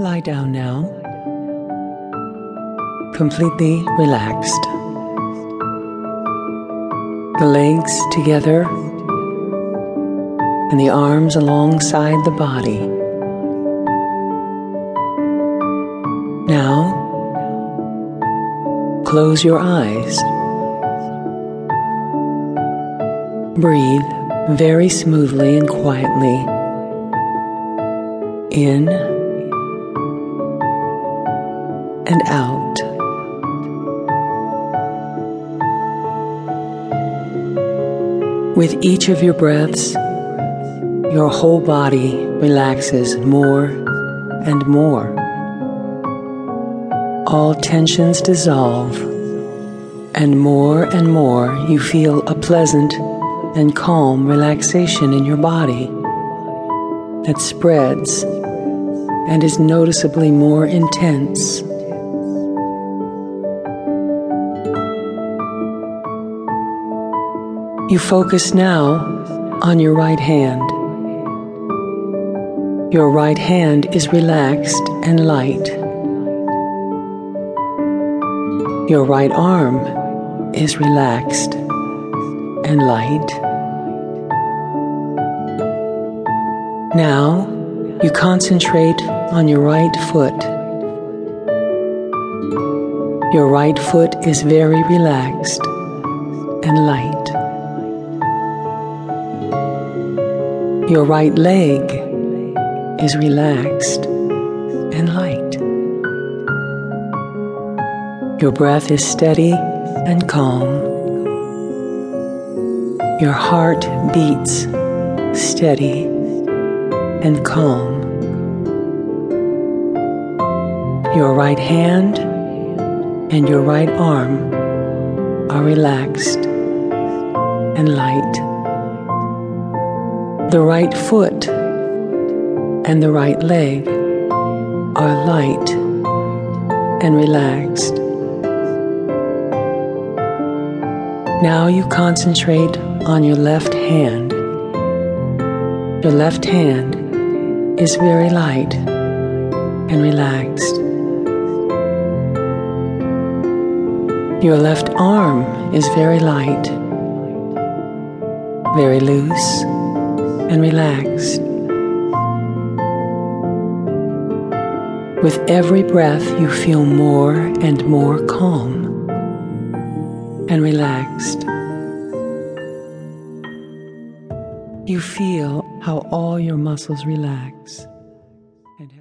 Lie down now, completely relaxed. The legs together and the arms alongside the body. Now, close your eyes. Breathe very smoothly and quietly in and out. With each of your breaths, your whole body relaxes more and more. All tensions dissolve, and more and more you feel a pleasant and calm relaxation in your body that spreads and is noticeably more intense. You focus now on your right hand. Your right hand is relaxed and light. Your right arm is relaxed and light. Now you concentrate on your right foot. Your right foot is very relaxed and light. Your right leg is relaxed and light. Your breath is steady and calm. Your heart beats steady and calm. Your right hand and your right arm are relaxed and light. The right foot and the right leg are light and relaxed. Now you concentrate on your left hand. Your left hand is very light and relaxed. Your left arm is very light, very loose and relaxed. With every breath, you feel more and more calm and relaxed. You feel how all your muscles relax.